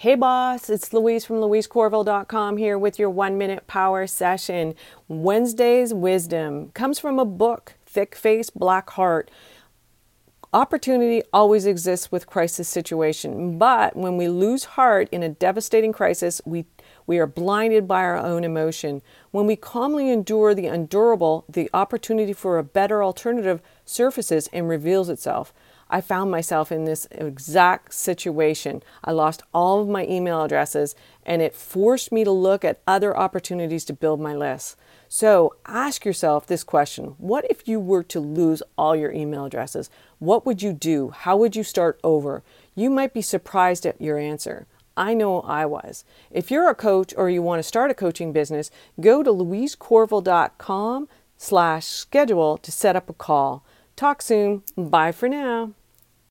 Hey boss, it's Louise from louisecorville.com here with your one minute power session. Wednesday's wisdom comes from a book, Thick Face, Black Heart. Opportunity always exists with crisis situation, but when we lose heart in a devastating crisis, we we are blinded by our own emotion. When we calmly endure the undurable, the opportunity for a better alternative surfaces and reveals itself. I found myself in this exact situation. I lost all of my email addresses and it forced me to look at other opportunities to build my list. So ask yourself this question What if you were to lose all your email addresses? What would you do? How would you start over? You might be surprised at your answer. I know I was. If you're a coach or you want to start a coaching business, go to louisecorville.com slash schedule to set up a call. Talk soon. Bye for now.